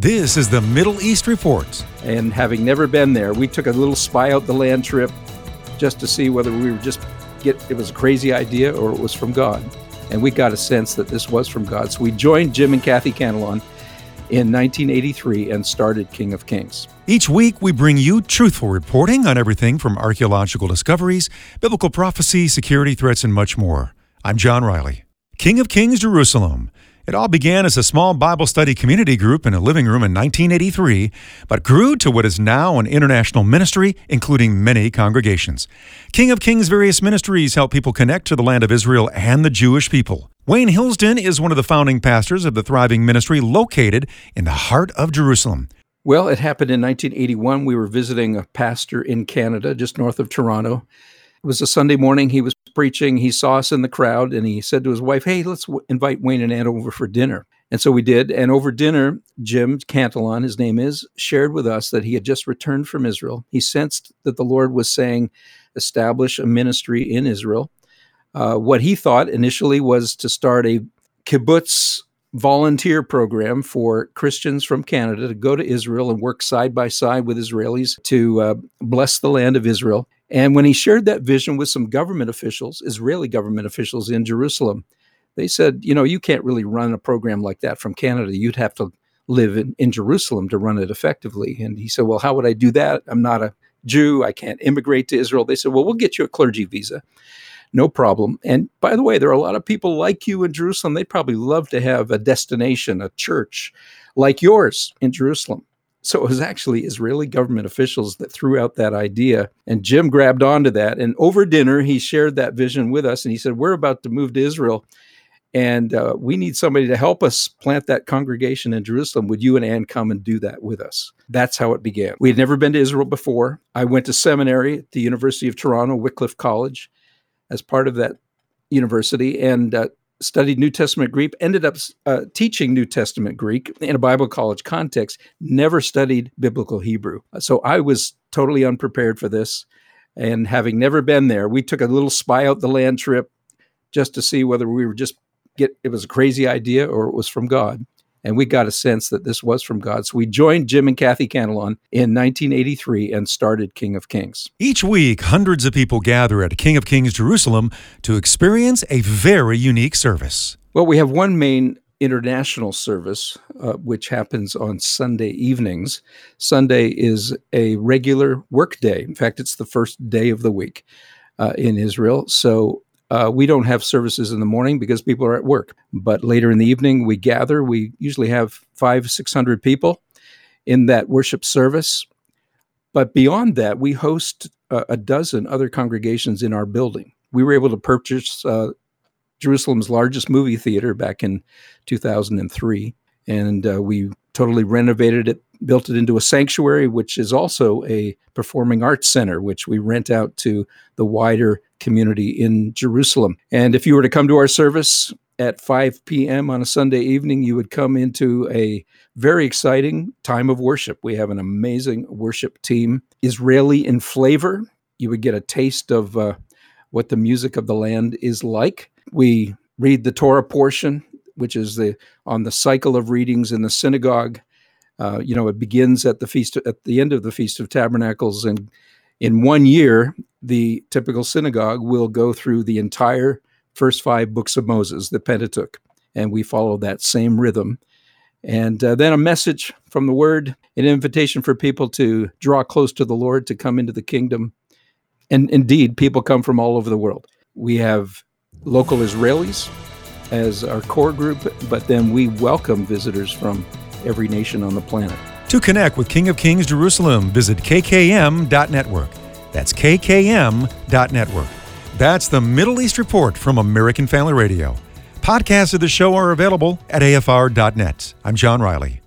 This is the Middle East Report. And having never been there, we took a little spy out the land trip just to see whether we were just get it was a crazy idea or it was from God. And we got a sense that this was from God. So we joined Jim and Kathy Cantelon in 1983 and started King of Kings. Each week, we bring you truthful reporting on everything from archaeological discoveries, biblical prophecy, security threats, and much more. I'm John Riley. King of Kings Jerusalem. It all began as a small Bible study community group in a living room in 1983, but grew to what is now an international ministry, including many congregations. King of Kings' various ministries help people connect to the land of Israel and the Jewish people. Wayne Hilsden is one of the founding pastors of the thriving ministry located in the heart of Jerusalem. Well, it happened in 1981. We were visiting a pastor in Canada, just north of Toronto. It was a Sunday morning. He was preaching. He saw us in the crowd and he said to his wife, Hey, let's w- invite Wayne and Ann over for dinner. And so we did. And over dinner, Jim Cantelon, his name is, shared with us that he had just returned from Israel. He sensed that the Lord was saying, establish a ministry in Israel. Uh, what he thought initially was to start a kibbutz volunteer program for Christians from Canada to go to Israel and work side by side with Israelis to uh, bless the land of Israel. And when he shared that vision with some government officials, Israeli government officials in Jerusalem, they said, you know, you can't really run a program like that from Canada. You'd have to live in, in Jerusalem to run it effectively. And he said, well, how would I do that? I'm not a Jew. I can't immigrate to Israel. They said, well, we'll get you a clergy visa no problem. And by the way, there are a lot of people like you in Jerusalem. They'd probably love to have a destination, a church like yours in Jerusalem. So it was actually Israeli government officials that threw out that idea. And Jim grabbed onto that. And over dinner, he shared that vision with us. And he said, We're about to move to Israel. And uh, we need somebody to help us plant that congregation in Jerusalem. Would you and Ann come and do that with us? That's how it began. We had never been to Israel before. I went to seminary at the University of Toronto, Wycliffe College as part of that university and uh, studied New Testament Greek, ended up uh, teaching New Testament Greek in a Bible college context, never studied biblical Hebrew. So I was totally unprepared for this. And having never been there, we took a little spy out the land trip just to see whether we were just get it was a crazy idea or it was from God. And we got a sense that this was from God. So we joined Jim and Kathy Cantelon in 1983 and started King of Kings. Each week, hundreds of people gather at King of Kings Jerusalem to experience a very unique service. Well, we have one main international service, uh, which happens on Sunday evenings. Sunday is a regular work day. In fact, it's the first day of the week uh, in Israel. So uh, we don't have services in the morning because people are at work. But later in the evening, we gather. We usually have five, 600 people in that worship service. But beyond that, we host uh, a dozen other congregations in our building. We were able to purchase uh, Jerusalem's largest movie theater back in 2003, and uh, we totally renovated it, built it into a sanctuary, which is also a performing arts center, which we rent out to the wider community in Jerusalem. And if you were to come to our service at 5 p.m. on a Sunday evening, you would come into a very exciting time of worship. We have an amazing worship team, Israeli in flavor. You would get a taste of uh, what the music of the land is like. We read the Torah portion, which is the on the cycle of readings in the synagogue. Uh, you know, it begins at the feast at the end of the Feast of Tabernacles and in one year, the typical synagogue will go through the entire first five books of Moses, the Pentateuch, and we follow that same rhythm. And uh, then a message from the Word, an invitation for people to draw close to the Lord, to come into the kingdom. And indeed, people come from all over the world. We have local Israelis as our core group, but then we welcome visitors from every nation on the planet. To connect with King of Kings Jerusalem, visit kkm.network. That's kkm.network. That's the Middle East Report from American Family Radio. Podcasts of the show are available at afr.net. I'm John Riley.